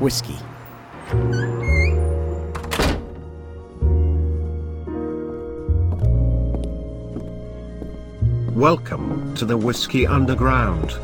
whiskey. Welcome to the Whiskey Underground.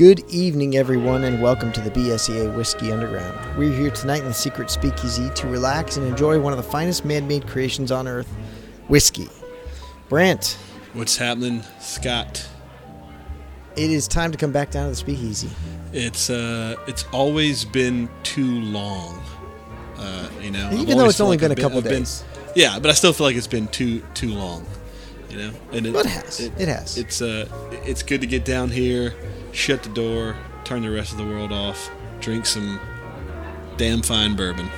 Good evening, everyone, and welcome to the BSEA Whiskey Underground. We're here tonight in the secret speakeasy to relax and enjoy one of the finest man made creations on earth whiskey. Brant, What's happening, Scott? it is time to come back down to the speakeasy. It's uh, it's always been too long. Uh, you know, I've Even though it's only like been a I've couple I've been- days. yeah, but I still feel like it's been too too long. You know, and it, But it has. It has. It's uh, it's good to get down here, shut the door, turn the rest of the world off, drink some damn fine bourbon.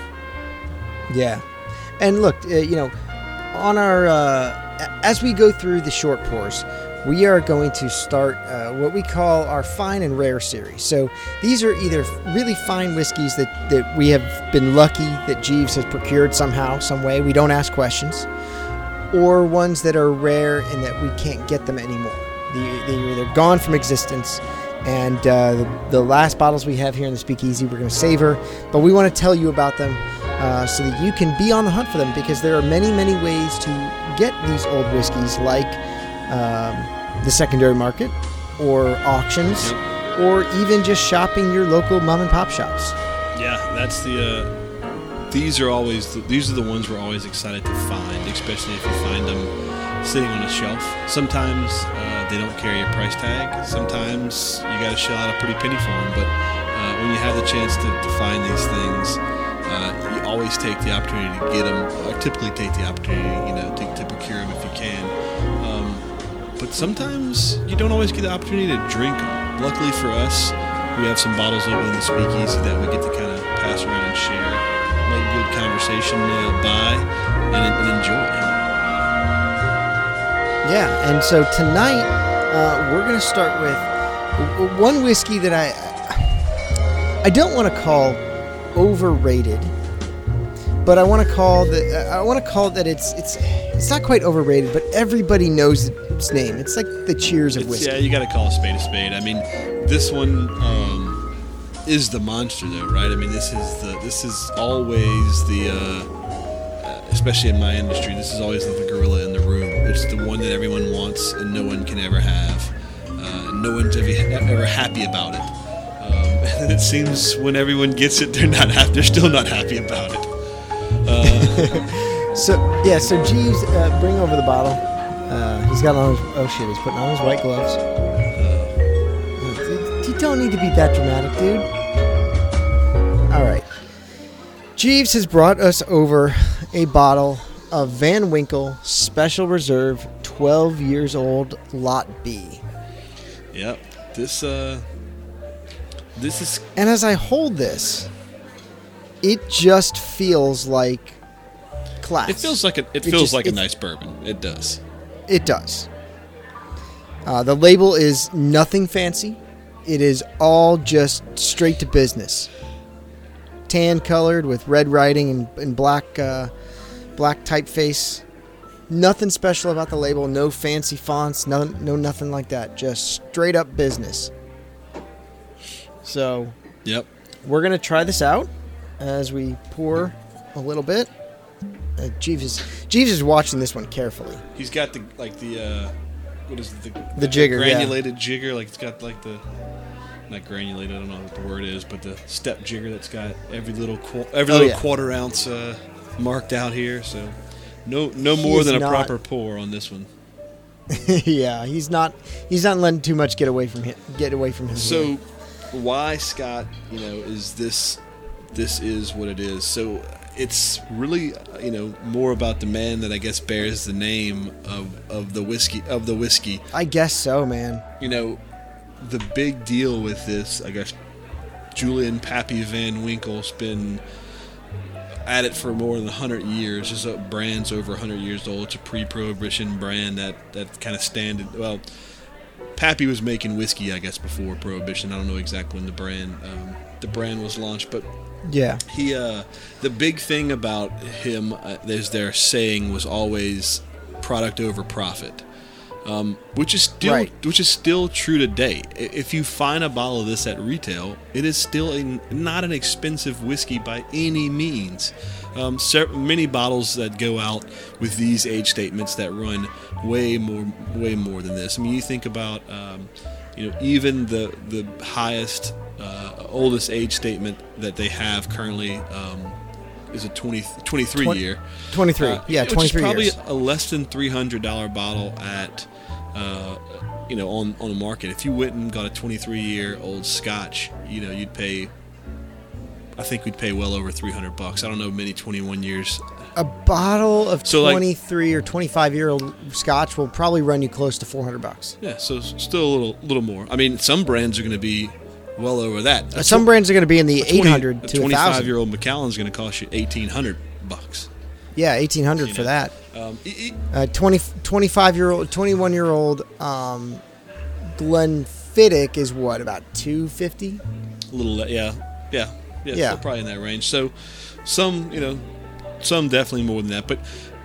Yeah. And look, uh, you know, on our, uh, as we go through the short pours, we are going to start uh, what we call our fine and rare series. So these are either really fine whiskeys that, that we have been lucky that Jeeves has procured somehow, some way. We don't ask questions. Or ones that are rare and that we can't get them anymore. They, they're either gone from existence. And uh, the, the last bottles we have here in the Speakeasy, we're going to savor, but we want to tell you about them uh, so that you can be on the hunt for them because there are many, many ways to get these old whiskeys, like um, the secondary market, or auctions, or even just shopping your local mom and pop shops. Yeah, that's the. Uh, these are always the, these are the ones we're always excited to find, especially if you find them sitting on a shelf. Sometimes uh, they don't carry a price tag. Sometimes you got to shell out a pretty penny for them. But uh, when you have the chance to, to find these things, uh, you always take the opportunity to get them. I typically take the opportunity, you know, to, to procure them if you can. Um, but sometimes you don't always get the opportunity to drink them. Luckily for us, we have some bottles open in the speakeasy that we get to kind of pass around and share, make good conversation uh, by, and, and enjoy. Yeah, and so tonight uh, we're going to start with one whiskey that I I don't want to call overrated, but I want to call that I want to call that it's it's it's not quite overrated, but everybody knows its name. It's like the Cheers of It's- whiskey. yeah, you got to call a spade a spade. I mean, this one um, is the monster, though, right? I mean, this is the this is always the, uh, especially in my industry, this is always the It's the one that everyone wants and no one can ever have. Uh, no one's ever ever happy about it. Um, and it seems when everyone gets it, they're not happy. They're still not happy about it. So yeah, so Jeeves, uh, bring over the bottle. Uh, he's got on his oh shit, he's putting on his white gloves. Uh, you don't need to be that dramatic, dude. All right. Jeeves has brought us over a bottle of Van Winkle Special Reserve, 12 years old, Lot B. Yep. This uh, this is And as I hold this, it just feels like class. it feels like a, it It feels just- like a nice bourbon. It does. It does. Uh, the label is nothing fancy. It is all just straight to business. Tan colored with red writing and, and black uh, black typeface. Nothing special about the label. No fancy fonts. No, no nothing like that. Just straight up business. So Yep. we're gonna try this out as we pour a little bit. Uh, Jeeves is Jeeves is watching this one carefully. He's got the like the uh, what is it, the The jigger, yeah. granulated jigger. Like it's got like the not granulated. I don't know what the word is, but the step jigger that's got every little qu- every Oh, little yeah. quarter ounce uh, marked out here. So no no more is than a not- proper pour on this one. yeah, he's not he's not letting too much get away from him. Get away from him. So here. why Scott, you know, is this this is what it is. So it's really you know more about the man that I guess bears the name of, of the whiskey of the whiskey. I guess so, man. You know, the big deal with this, I guess, Julian Pappy Van Winkle's been at it for more than 100 years. This a brand's over 100 years old. It's a pre-prohibition brand that that kind of standard. Well, Pappy was making whiskey, I guess, before prohibition. I don't know exactly when the brand um, the brand was launched, but Yeah. he uh the big thing about him uh, there's their saying was always product over profit um, which is still Right. which is still true today. If you find a bottle of this at retail it is still a, not an expensive whiskey by any means. Um, many bottles that go out with these age statements that run way more way more than this. I mean you think about um, you know even the the highest uh, oldest age statement that they have currently um, is a 20, 23 Twen- year 23. Uh, yeah, which 23 is probably years. a less than three hundred dollar bottle at uh, you know on on the market if you went and got a 23 year old scotch you know you'd pay I think we'd pay well over 300 bucks I don't know many 21 years A bottle of So, like- 23 or 25 year old scotch will probably run you close to 400 bucks. yeah so still a little little more I mean some brands are going to be well over that A Some brands are going to be in the 20 800 a to 25 1000. year old Macallan's going to cost you 1800 bucks Yeah, 1800 You for know. that. um, it- it- Uh, 20, 25 year old, 21 year old um, Glenfiddich is what about 250? a little le- yeah yeah yeah, Yeah. Probably in that range so some you know some definitely more than that but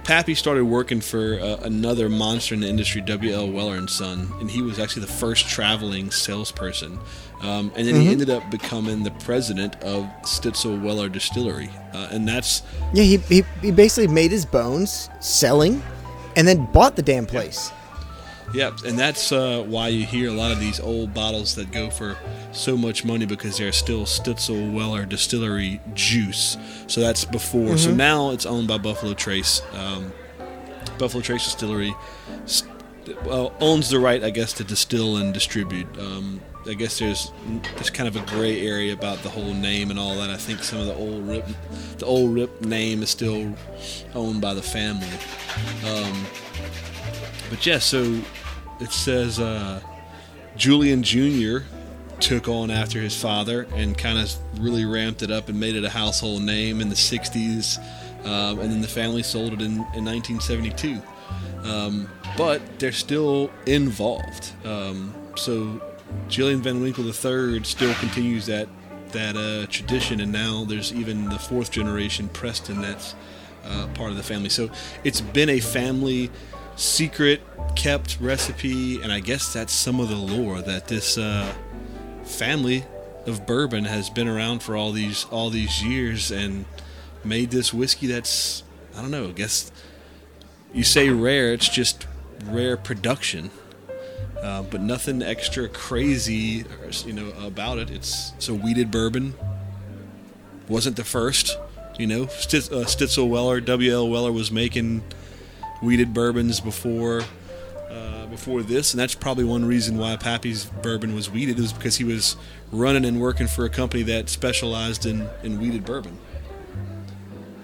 pappy started working for uh, another monster in the industry W.L. Weller and son and he was actually the first traveling salesperson. Um, and then he ended up becoming the president of stitzel weller distillery. Uh, and that's Yeah, he, he he basically made his bones selling, and then bought the damn place. Yeah, and that's uh, why you hear a lot of these old bottles that go for so much money because they're still Stitzel Weller Distillery juice. So that's before. So now it's owned by Buffalo Trace. Um, Buffalo Trace Distillery st- well, owns the right, I guess, to distill and distribute. Um, I guess there's there's kind of a gray area about the whole name and all that. I think some of the old rip, the old rip name is still owned by the family. Um, but yeah, so it says uh, Julian Jr. took on after his father and kind of really ramped it up and made it a household name in the 60s. Um, and then the family sold it in, in 1972. Um, but they're still involved. Um, so Julian Van Winkle III still continues that that uh, tradition, and now there's even the fourth generation, Preston, that's uh, part of the family. So it's been a family secret kept recipe, and I guess that's some of the lore that this uh, family of bourbon has been around for all these all these years and made this whiskey that's I don't know. I guess you say rare, it's just rare production. Uh, but nothing extra crazy, you know, about it. It's so wheated bourbon. Wasn't the first, you know. Stitz, uh, Stitzel Weller, W.L. Weller was making wheated bourbons before uh, before this, and that's probably one reason why Pappy's bourbon was wheated was because he was running and working for a company that specialized in in wheated bourbon.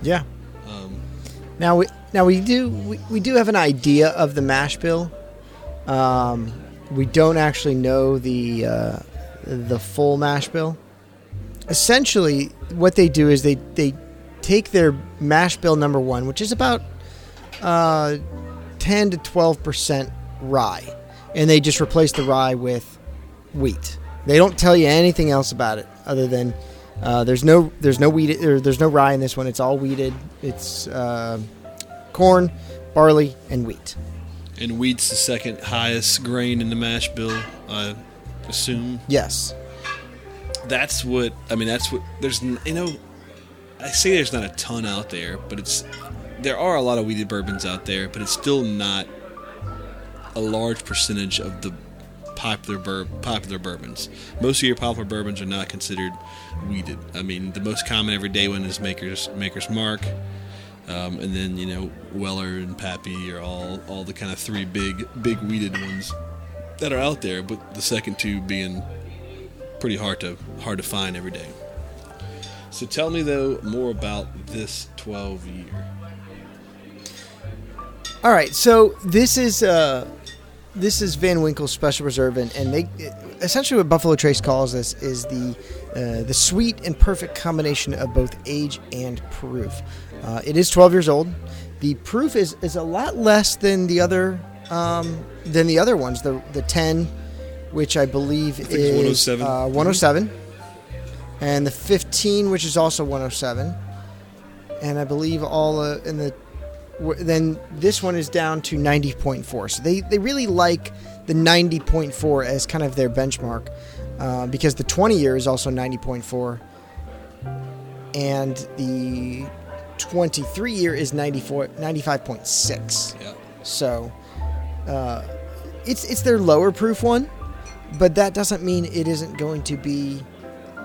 Yeah. Um, Now we now we do we, we do have an idea of the mash bill. Um, we don't actually know the uh, the full mash bill. Essentially, what they do is they they take their mash bill number one, which is about uh, ten to twelve percent rye, and they just replace the rye with wheat. They don't tell you anything else about it other than uh, there's no there's no wheat there's no rye in this one. It's all wheated. It's uh, corn, barley, and wheat. and wheat's the second highest grain in the mash bill, I assume. Yes. that's what I mean. That's what there's. You know, I say there's not a ton out there, but it's there are a lot of wheated bourbons out there, but it's still not a large percentage of the popular bur- popular bourbons. Most of your popular bourbons are not considered wheated. I mean, the most common everyday one is Maker's Maker's Mark. Um, and then you know Weller and Pappy are all all the kind of three big big wheated ones that are out there, but the second two being pretty hard to hard to find every day. So tell me though more about this 12 year. All right, so this is uh, this is Van Winkle's Special Reserve, and, and they essentially what Buffalo Trace calls this is the uh, the sweet and perfect combination of both age and proof. Uh, it is 12 years old. The proof is, is a lot less than the other um, than the other ones. The the 10, which I believe think is 107. uh, 107, and the 15, which is also 107, and I believe all uh, in the then this one is down to 90.4. So they, they really like the 90.4 as kind of their benchmark uh, because the 20 year is also 90.4 and the 23 year is 94 95.6. Yeah. So uh, it's it's their lower proof one, but that doesn't mean it isn't going to be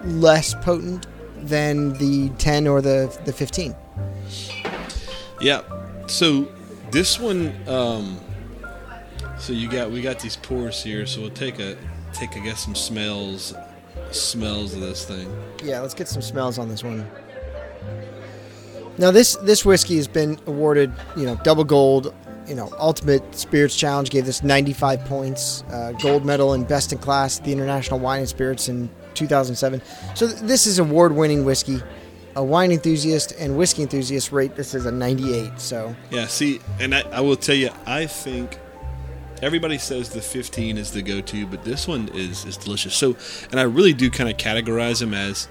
less potent than the 10 or the the 15. Yeah. So this one, um, so you got we got these pours here. So we'll take a take I guess some smells smells of this thing. Yeah, let's get some smells on this one. Now this this whiskey has been awarded, you know, double gold. You know, Ultimate Spirits Challenge gave this 95 points, uh, gold medal in best in class the International Wine and Spirits in 2007. So th- this is award-winning whiskey. A wine enthusiast and whiskey enthusiast rate this is a 98. So Yeah. See, and I, I will tell you, I think everybody says the 15 is the go-to, but this one is is delicious. So, and I really do kind of categorize them as.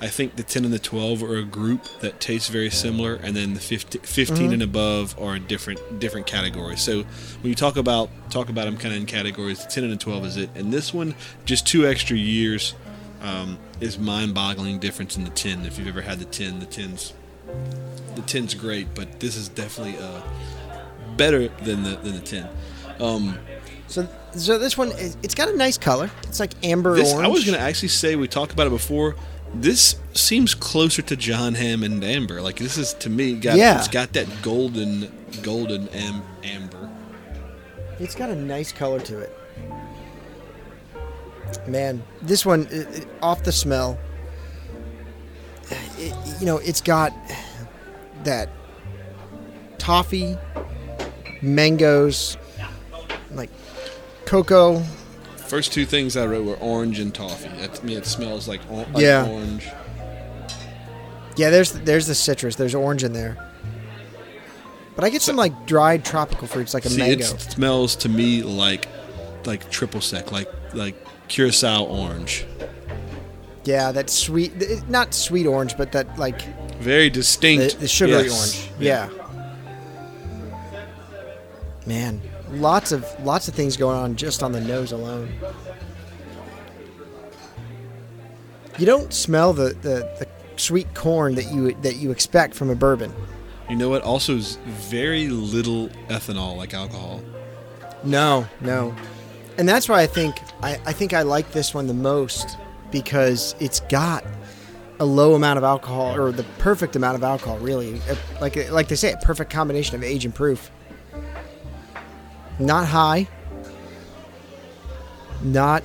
I think the 10 and the 12 are a group that tastes very similar, and then the 15, 15 and above are a different different categories. So when you talk about talk about them kind of in categories, the 10 and the 12 is it, and this one just two extra years um, is mind-boggling difference in the 10. If you've ever had the 10, the 10's the 10's great, but this is definitely uh, better than the than the 10. Um, so so this one is, it's got a nice color. It's like amber this, orange. I was going to actually say we talked about it before. This seems closer to John Hammond Amber. Like this is to me got Yeah. it's got that golden golden am, amber. It's got a nice color to it. Man, this one, it, it- off the smell, it, you know, it's got that toffee, mangoes, like cocoa. First two things I wrote were orange and toffee. That, to me, it smells like, or, like Yeah. orange. Yeah, there's there's the citrus. There's orange in there. But I get some like dried tropical fruits, like a See, mango. it smells to me like like triple sec, like like curacao orange. Yeah, that sweet, not sweet orange, but that like Very distinct. the sugary Yes. orange. Yeah. Man, lots of lots of things going on just on the nose alone. You don't smell the, the, the sweet corn that you that you expect from a bourbon. You know what? Also, is very little ethanol, like alcohol. No, no. And that's why I think I, I think I like this one the most because it's got a low amount of alcohol or the perfect amount of alcohol really. Uh, Like like they say, a perfect combination of age and proof. Not high. Not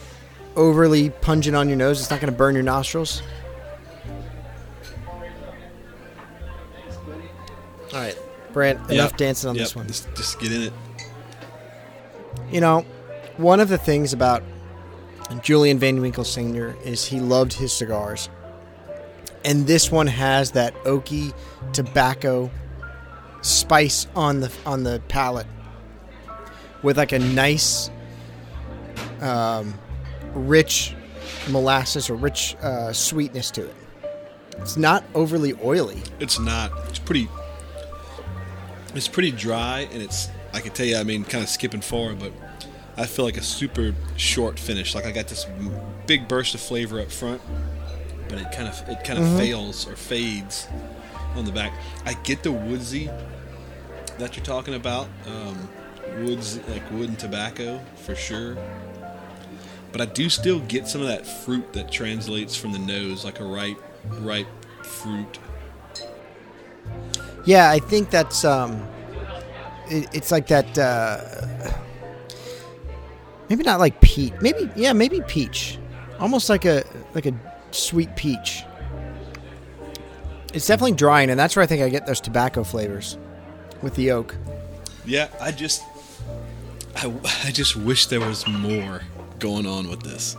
overly pungent on your nose. It's not going to burn your nostrils. All right, Brant, enough Yep. dancing on Yep, this one. Just, just get in it. You know, one of the things about Julian Van Winkle Sr. is he loved his cigars. And this one has that oaky tobacco spice on the on the palate with like a nice um, rich molasses or rich uh, sweetness to it. It's not overly oily. It's not. It's pretty. It's pretty dry, and it's. I can tell you. I mean, kind of skipping forward, but I feel like a super short finish. Like I got this big burst of flavor up front, but it kind of it kind of fails or fades on the back. I get the woodsy that you're talking about. Um, woods like wood and tobacco for sure. But I do still get some of that fruit that translates from the nose, like a ripe, ripe fruit. Yeah, I think that's um, it, it's like that. Uh, maybe not like peach. Maybe yeah, maybe peach, almost like a like a sweet peach. It's definitely drying, and that's where I think I get those tobacco flavors with the oak. Yeah, I just, I, I just wish there was more going on with this.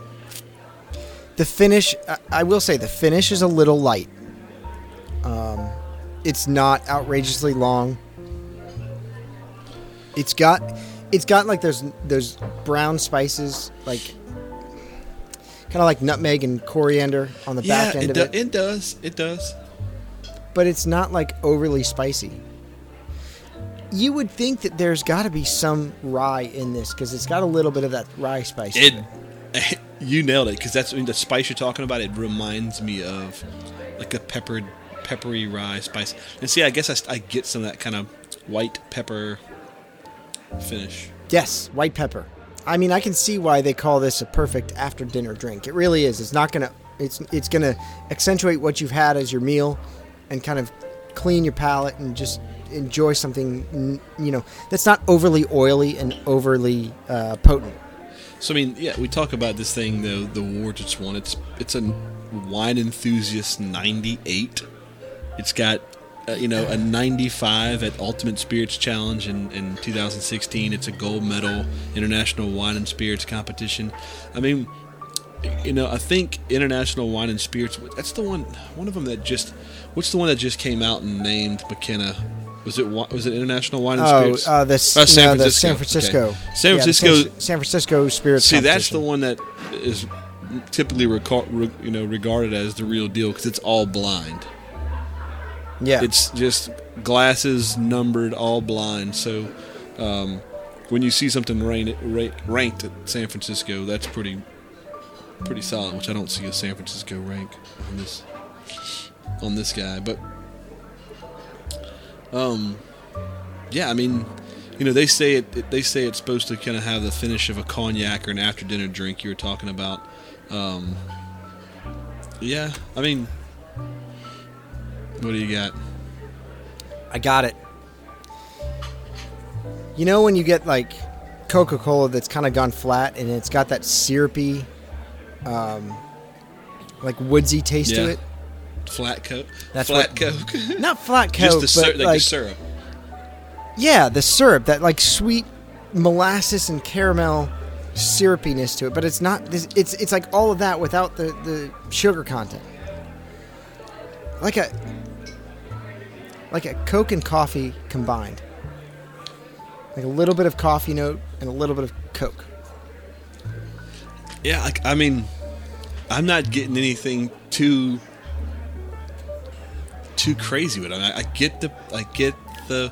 The finish, I- I will say, the finish is a little light. Um, it's not outrageously long. It's got, it's got like those those brown spices, like kind of like nutmeg and coriander on the Yeah, back end it, of do, it. it does. It does. but it's not like overly spicy. You would think that there's got to be some rye in this because it's got a little bit of that rye spice. It, it. you nailed it because that's I mean, the spice you're talking about. It reminds me of like a peppered, peppery rye spice. And see, I guess I, I get some of that kind of white pepper finish. Yes, white pepper. I mean, I can see why they call this a perfect after dinner drink. It really is. It's not gonna. It's it's gonna accentuate what you've had as your meal, and kind of clean your palate and just enjoy something. You know, that's not overly oily and overly uh, potent. So I mean, yeah, we talk about this thing the the it's won. It's it's a wine enthusiast 98. It's got uh, you know a 95 at Ultimate Spirits Challenge in, in 2016. It's a gold medal international wine and spirits competition. I mean, you know, I think international wine and spirits. That's the one. One of them that just. What's the one that just came out and named McKenna? Was it was it international wine and Oh, spirits? uh, the, Oh, San no, the Francisco. San Francisco. Okay. San Yeah, the Francisco- San Francisco spirits. See, that's the one that is typically reco- re- you know regarded as the real deal because it's all blind. Yeah, It's just glasses numbered, all blind. So um, when you see something ranked at San Francisco, that's pretty pretty solid. Which I don't see a San Francisco rank on this on this guy, but um, yeah, I mean. You know, they say it, it. They say it's supposed to kind of have the finish of a cognac or an after dinner drink. You were talking about. Um, yeah, I mean, what do you got? I got it. You know when you get like Coca Cola that's kind of gone flat and it's got that syrupy, um, like woodsy taste Yeah. to it. Flat Coke. That's flat what- Coke. Not flat Just Coke, the syrup, but like, like the syrup. yeah, the syrup that like sweet molasses and caramel syrupiness to it. But it's not. This, it's it's like all of that without the the sugar content. Like a like a Coke and coffee combined. Like a little bit of coffee note and a little bit of Coke. Yeah, like, I mean, I'm not getting anything too too crazy with it. I, I get the I get the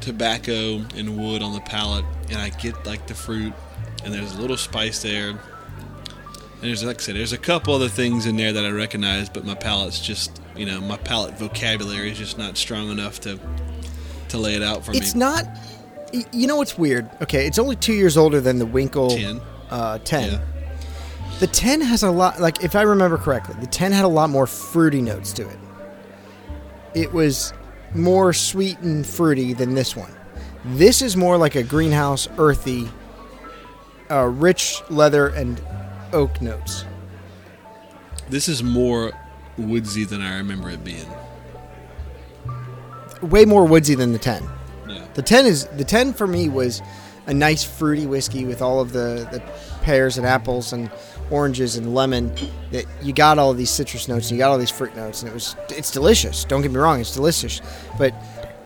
tobacco and wood on the palate, and I get like the fruit, and there's a little spice there. And there's like I said, there's a couple other things in there that I recognize, but my palate's just you know my palate vocabulary is just not strong enough to to lay it out for It's me. It's not. You know what's weird? Okay, it's only two years older than the Winkle 10. Uh, 10. Yeah. The 10 has a lot, like, if I remember correctly, the 10 had a lot more fruity notes to it. It was more sweet and fruity than this one. This is more like a greenhouse, earthy, uh, rich leather and oak notes. This is more woodsy than I remember it being. Way more woodsy than the 10. Yeah. The 10 is the 10 for me was a nice fruity whiskey with all of the, the pears and apples and oranges and lemon that you got all of these citrus notes and you got all these fruit notes and it was it's delicious. Don't get me wrong, it's delicious. But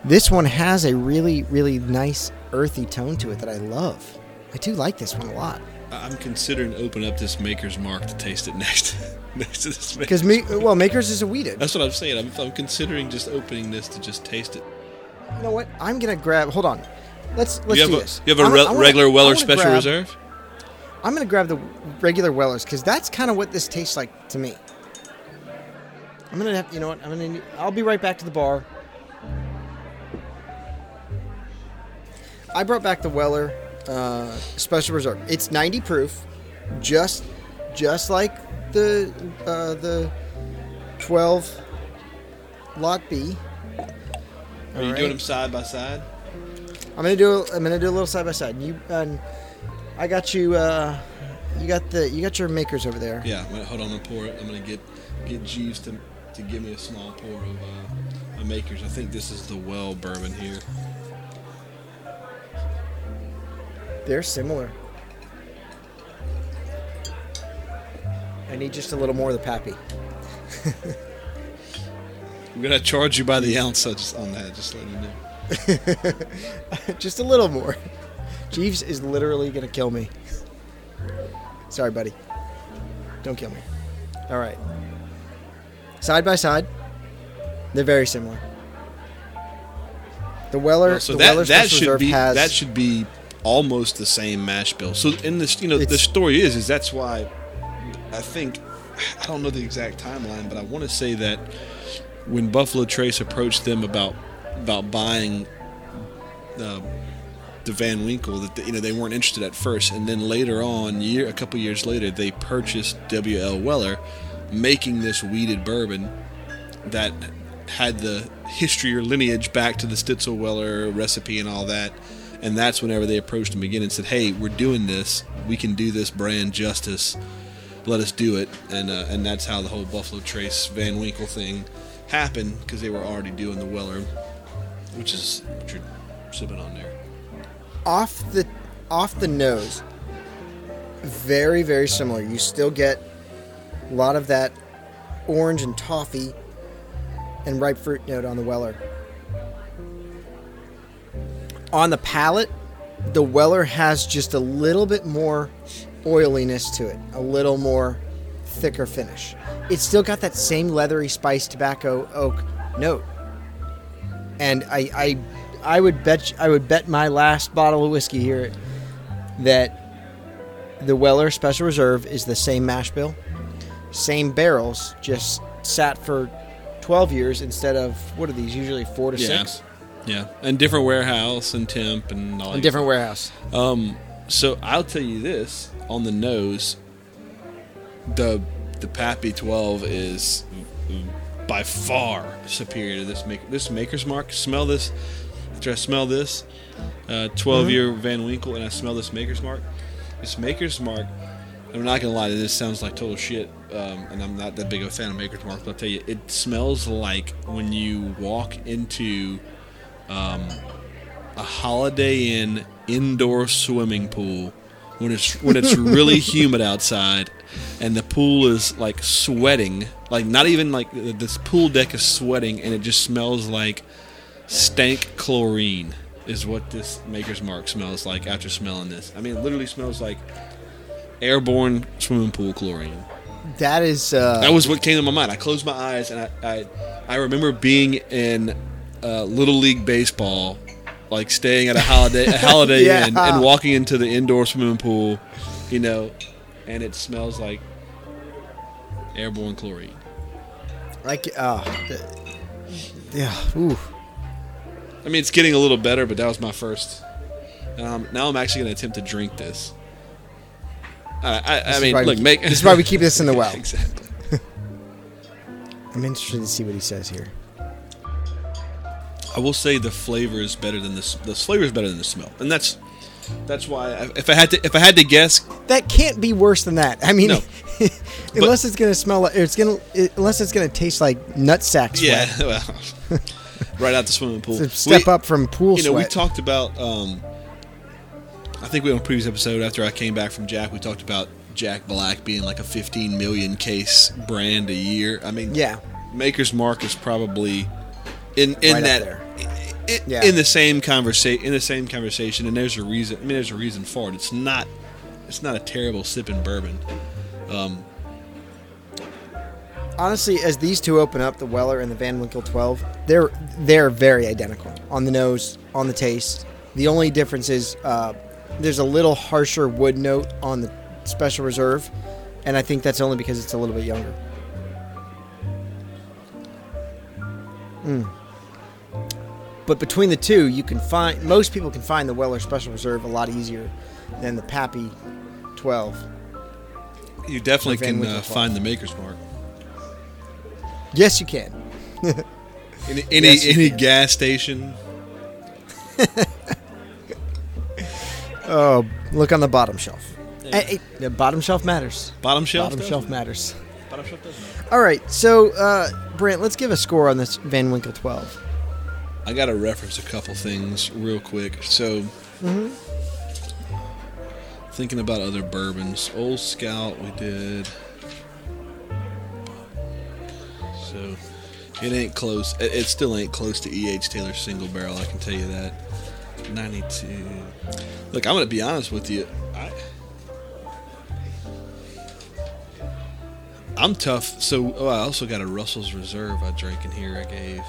this one has a really really nice earthy tone to it that I love. I do like this one a lot. I'm considering opening up this Maker's Mark to taste it next next to this. Because me well, Makers is a wheated. that's what I'm saying. I'm, I'm considering just opening this to just taste it. You know what? I'm gonna grab. Hold on. Let's let's you have do a this. you have a I'm- re- regular I Weller Special grab- Reserve. I'm gonna grab the regular Wellers because that's kind of what this tastes like to me. I'm gonna have, you know what? I'm gonna. I'll be right back to the bar. I brought back the Weller uh, Special Reserve. It's 90 proof, just just like the uh, the 12 Lot B. Are you Alright. doing them side by side? I'm gonna do. I'm gonna do a little side by side. You and I got you. Uh, you got the you got your makers over there. Yeah, wait, hold on. I'm gonna pour it. I'm gonna get get Jeeves to to give me a small pour of uh, a Makers. I think this is the well bourbon here. They're similar. I need just a little more of the pappy. I'm gonna charge you by the ounce just on that. Just let you know. just a little more. Jeeves is literally gonna kill me. Sorry, buddy. Don't kill me. All right. Side by side, they're very similar. The Weller, so the that Weller that should Reserve be has that should be almost the same mash bill. So in this, you know, the story is is that's why I think I don't know the exact timeline, but I want to say that when Buffalo Trace approached them about about buying uh, the Van Winkle, that you know they weren't interested at first, and then later on, year a couple years later, they purchased W. L. Weller, making this wheated bourbon that had the history or lineage back to the Stitzel Weller recipe and all that. And that's whenever they approached him again and said, "Hey, we're doing this. We can do this brand justice. Let us do it." And uh, and that's how the whole Buffalo Trace Van Winkle thing happened because they were already doing the Weller, which is what you're sipping on there. off the off the nose. Very very similar. You still get a lot of that orange and toffee and ripe fruit note on the Weller. On the palate, the Weller has just a little bit more oiliness to it, a little more thicker finish. It's still got that same leathery spice tobacco oak note. And I, I I would bet I would bet my last bottle of whiskey here that the Weller Special Reserve is the same mash bill, same barrels, just sat for 12 years instead of what are these usually four to Yeah. six? Yeah, and different warehouse and temp and all A that. different warehouse. Um, so I'll tell you this on the nose, the the Pappy 12 is by far superior to this maker. this Maker's Mark. Smell this. After I smell this, uh, 12 year Van Winkle, and I smell this Maker's Mark. This Maker's Mark. I'm not gonna lie, this sounds like total shit, um, and I'm not that big of a fan of Maker's Mark. But I'll tell you, it smells like when you walk into um, a Holiday Inn indoor swimming pool when it's when it's really humid outside and the pool is like sweating. Like not even like this pool deck is sweating and it just smells like stank chlorine is what this maker's mark smells like after smelling this. I mean it literally smells like airborne swimming pool chlorine. That is uh, that was what came to my mind. I closed my eyes and I I, I remember being in uh, little league baseball, like staying at a holiday a holiday Yeah. inn and walking into the indoor swimming pool, you know, and it smells like airborne chlorine. like uh, yeah. Ooh. I mean, it's getting a little better, but that was my first. Um, now I'm actually going to attempt to drink this. I, I, I mean, why we look, make this is why we keep this in the well. exactly. I'm interested to see what he says here. I will say the flavor is better than the the flavor is better than the smell, and that's that's why I, if I had to if I had to guess, That can't be worse than that. I mean, No. unless it's gonna smell like it's gonna unless it's gonna taste like nutsack sweat. yeah, well, right out the swimming pool. Step We- up from pool You know, we talked about. Um, I think we on a previous episode after I came back from Jack, we talked about Jack Black being like a 15 million case brand a year. I mean, yeah, Maker's Mark is probably in in Right that there. Yeah. in the same conversation in the same conversation and there's a reason I mean there's a reason for it it's not it's not a terrible sipping bourbon um, honestly, as these two open up, the Weller and the Van Winkle 12, they're they're very identical on the nose, on the taste. The only difference is uh, there's a little harsher wood note on the Special Reserve, and I think that's only because it's a little bit younger. Mm. But between the two, you can find most people can find the Weller Special Reserve a lot easier than the Pappy 12. you definitely can uh, find the Maker's Mark Yes, you can. any any, Yes, you any can. gas station Oh, look on the bottom shelf. Eh, eh, the bottom shelf matters. Bottom shelf. Bottom shelf matter. matters. Bottom shelf does matter. All right, so uh, Brent, let's give a score on this Van Winkle 12. I got to reference a couple things real quick. So, thinking about other bourbons, Old Scout we did. So, it ain't close. It, it still ain't close to E.H. Taylor's single barrel. I can tell you that. 92. Look, I'm gonna be honest with you. I, I'm tough. So, oh, I also got a Russell's Reserve I drank in here. I gave.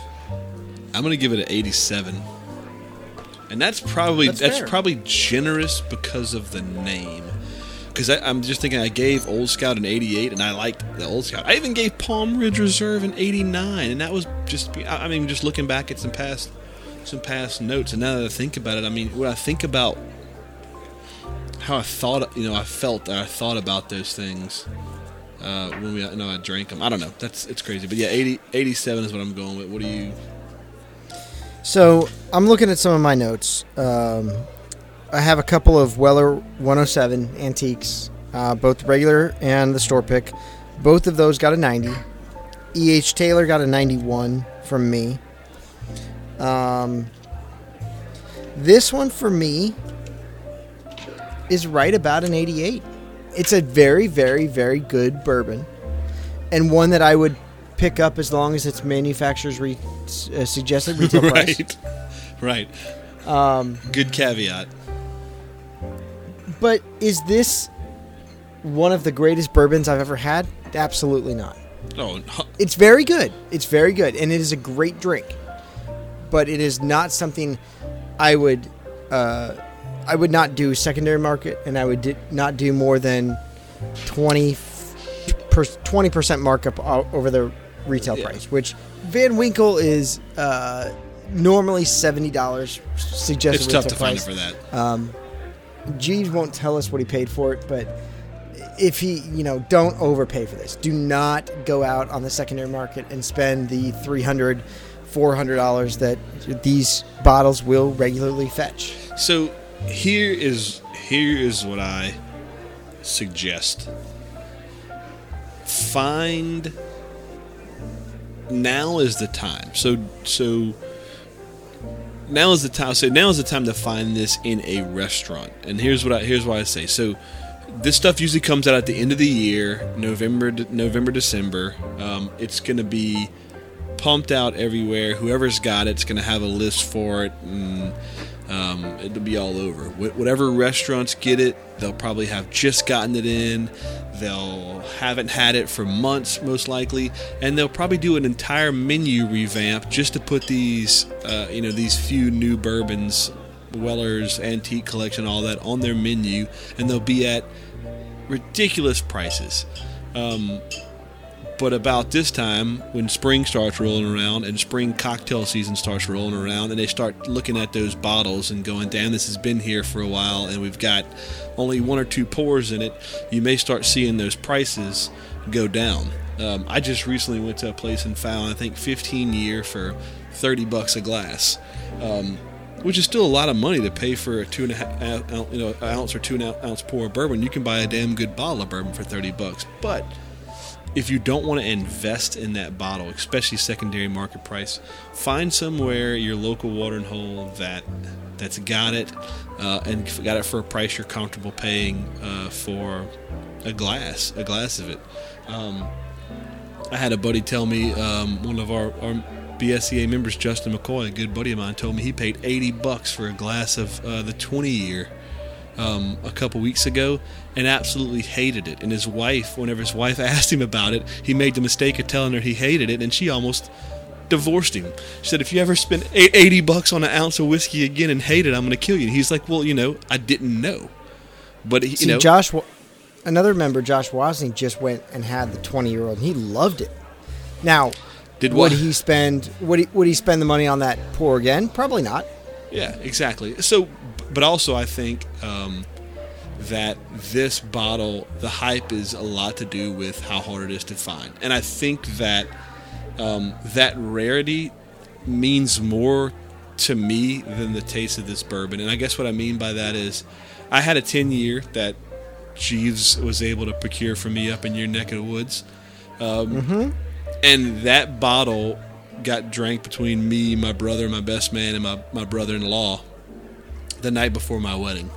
I'm gonna give it an 87, and that's probably That's that's, probably generous because of the name. Because I'm just thinking, I gave Old Scout an 88, and I liked the Old Scout. I even gave Palm Ridge Reserve an 89, and that was just. I I mean, just looking back at some past some past notes, and now that I think about it, I mean, when I think about how I thought, you know, I felt, I thought about those things uh, when we, you know, I drank them. I don't know. That's it's crazy, but yeah, 80, 87 is what I'm going with. What do you? So I'm looking at some of my notes. Um, I have a couple of Weller 107 antiques, uh, both regular and the store pick. Both of those got a 90. E.H. Taylor got a 91 from me. Um, this one for me is right about an 88. It's a very, very, very good bourbon, and one that I would pick up as long as its manufacturer's re- uh, suggested retail price. right, right. Um, Good caveat. but is this one of the greatest bourbons I've ever had? Absolutely not. Oh, It's very good. It's very good, and it is a great drink. But it is not something I would. Uh, I would not do secondary market, and I would di- not do more than 20 percent markup over the retail Yeah. price. Which Van Winkle is uh, normally seventy dollars suggested it's tough to find it for that. Um, Jeeves won't tell us what he paid for it, but if he, you know, don't overpay for this. Do not go out on the secondary market and spend the 300 $400 that these bottles will regularly fetch. So here is here is what I suggest. Find now is the time. So so now is the time. So now is the time to find this in a restaurant. And here's what I here's why I say. So this stuff usually comes out at the end of the year, November, November, December. Um, it's to be pumped out everywhere. Whoever's got it's to have a list for it, and um, it'll be all over. Wh- whatever restaurants get it, they'll probably have just gotten it in. They'll haven't had it for months, most likely, and they'll probably do an entire menu revamp just to put these, uh, you know, these few new bourbons, Weller's antique collection, all that on their menu, and they'll be at ridiculous prices. Um, but about this time, when spring starts rolling around and spring cocktail season starts rolling around, and they start looking at those bottles and going, damn, this has been here for a while, and we've got only one or two pours in it, you may start seeing those prices go down. Um, I just recently went to a place and found, I think, 15 year for 30 bucks a glass. Um, which is still a lot of money to pay for a two and a half, you know, ounce or two and a ounce pour of bourbon. You can buy a damn good bottle of bourbon for 30 bucks. But if you don't want to invest in that bottle, especially secondary market price, find somewhere your local watering hole that that's got it uh, and got it for a price you're comfortable paying uh, for a glass, a glass of it. Um, I had a buddy tell me um, one of our, our BSEA members, Justin McCoy, a good buddy of mine, told me he paid 80 bucks for a glass of uh, the 20 year um, a couple weeks ago and absolutely hated it. And his wife, whenever his wife asked him about it, he made the mistake of telling her he hated it, and she almost divorced him. She said, "If you ever spend 80 bucks on an ounce of whiskey again and hate it, I'm going to kill you." And he's like, "Well, you know, I didn't know." But you See, know, Josh, another member, Josh Wozni, just went and had the 20 year old, and he loved it. Now, Did would what? he spend? Would he would he spend the money on that pour again? Probably not. Yeah, exactly. So, but also I think um, that this bottle, the hype is a lot to do with how hard it is to find, and I think that um, that rarity means more to me than the taste of this bourbon. And I guess what I mean by that is, I had a ten year that Jeeves was able to procure for me up in your neck of the woods. Um, And that bottle got drank between me, my brother, my best man, and my, my brother in law the night before my wedding.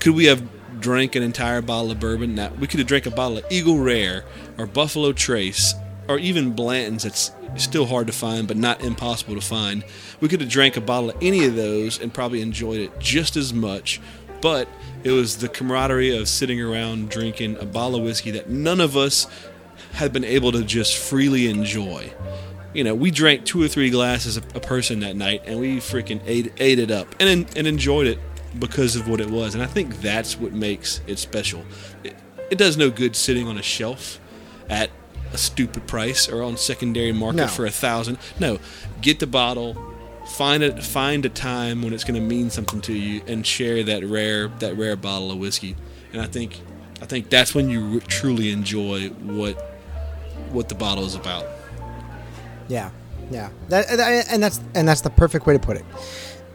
Could we have drank an entire bottle of bourbon? Now, we could have drank a bottle of Eagle Rare or Buffalo Trace or even Blanton's that's still hard to find but not impossible to find. We could have drank a bottle of any of those and probably enjoyed it just as much. But it was the camaraderie of sitting around drinking a bottle of whiskey that none of us had been able to just freely enjoy. You know, we drank two or three glasses a, person that night, and we freaking ate ate it up and and enjoyed it because of what it was. And I think that's what makes it special. It, it does no good sitting on a shelf at a stupid price or on secondary market No. for a thousand. No, get the bottle. Find a find a time when it's going to mean something to you, and share that rare that rare bottle of whiskey. And I think I think that's when you r- truly enjoy what what the bottle is about. Yeah, yeah. That- and that's and that's the perfect way to put it.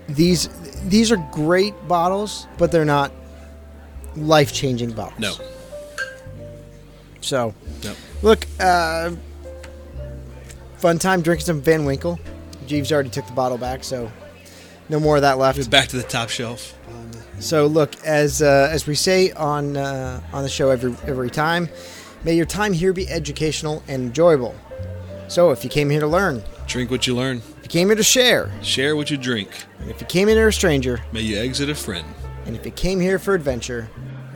These these are great bottles, but they're not life changing bottles. No, So, no. look, uh, fun time drinking some Van Winkle. Jeeves already took the bottle back, so no more of that left. Back to the top shelf. So, look, as uh, as we say on uh, on the show every every time, may your time here be educational and enjoyable. So, if you came here to learn, Drink what you learn. You came here to share, Share what you drink. and if you came in here a stranger, May you exit a friend. and if you came here for adventure,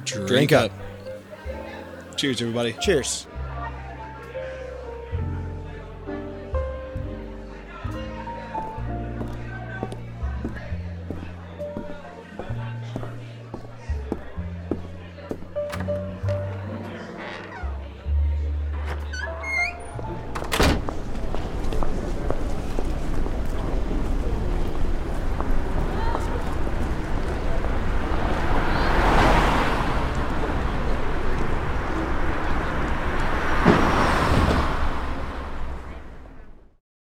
Drink, Drink up. Cheers, everybody. cheers.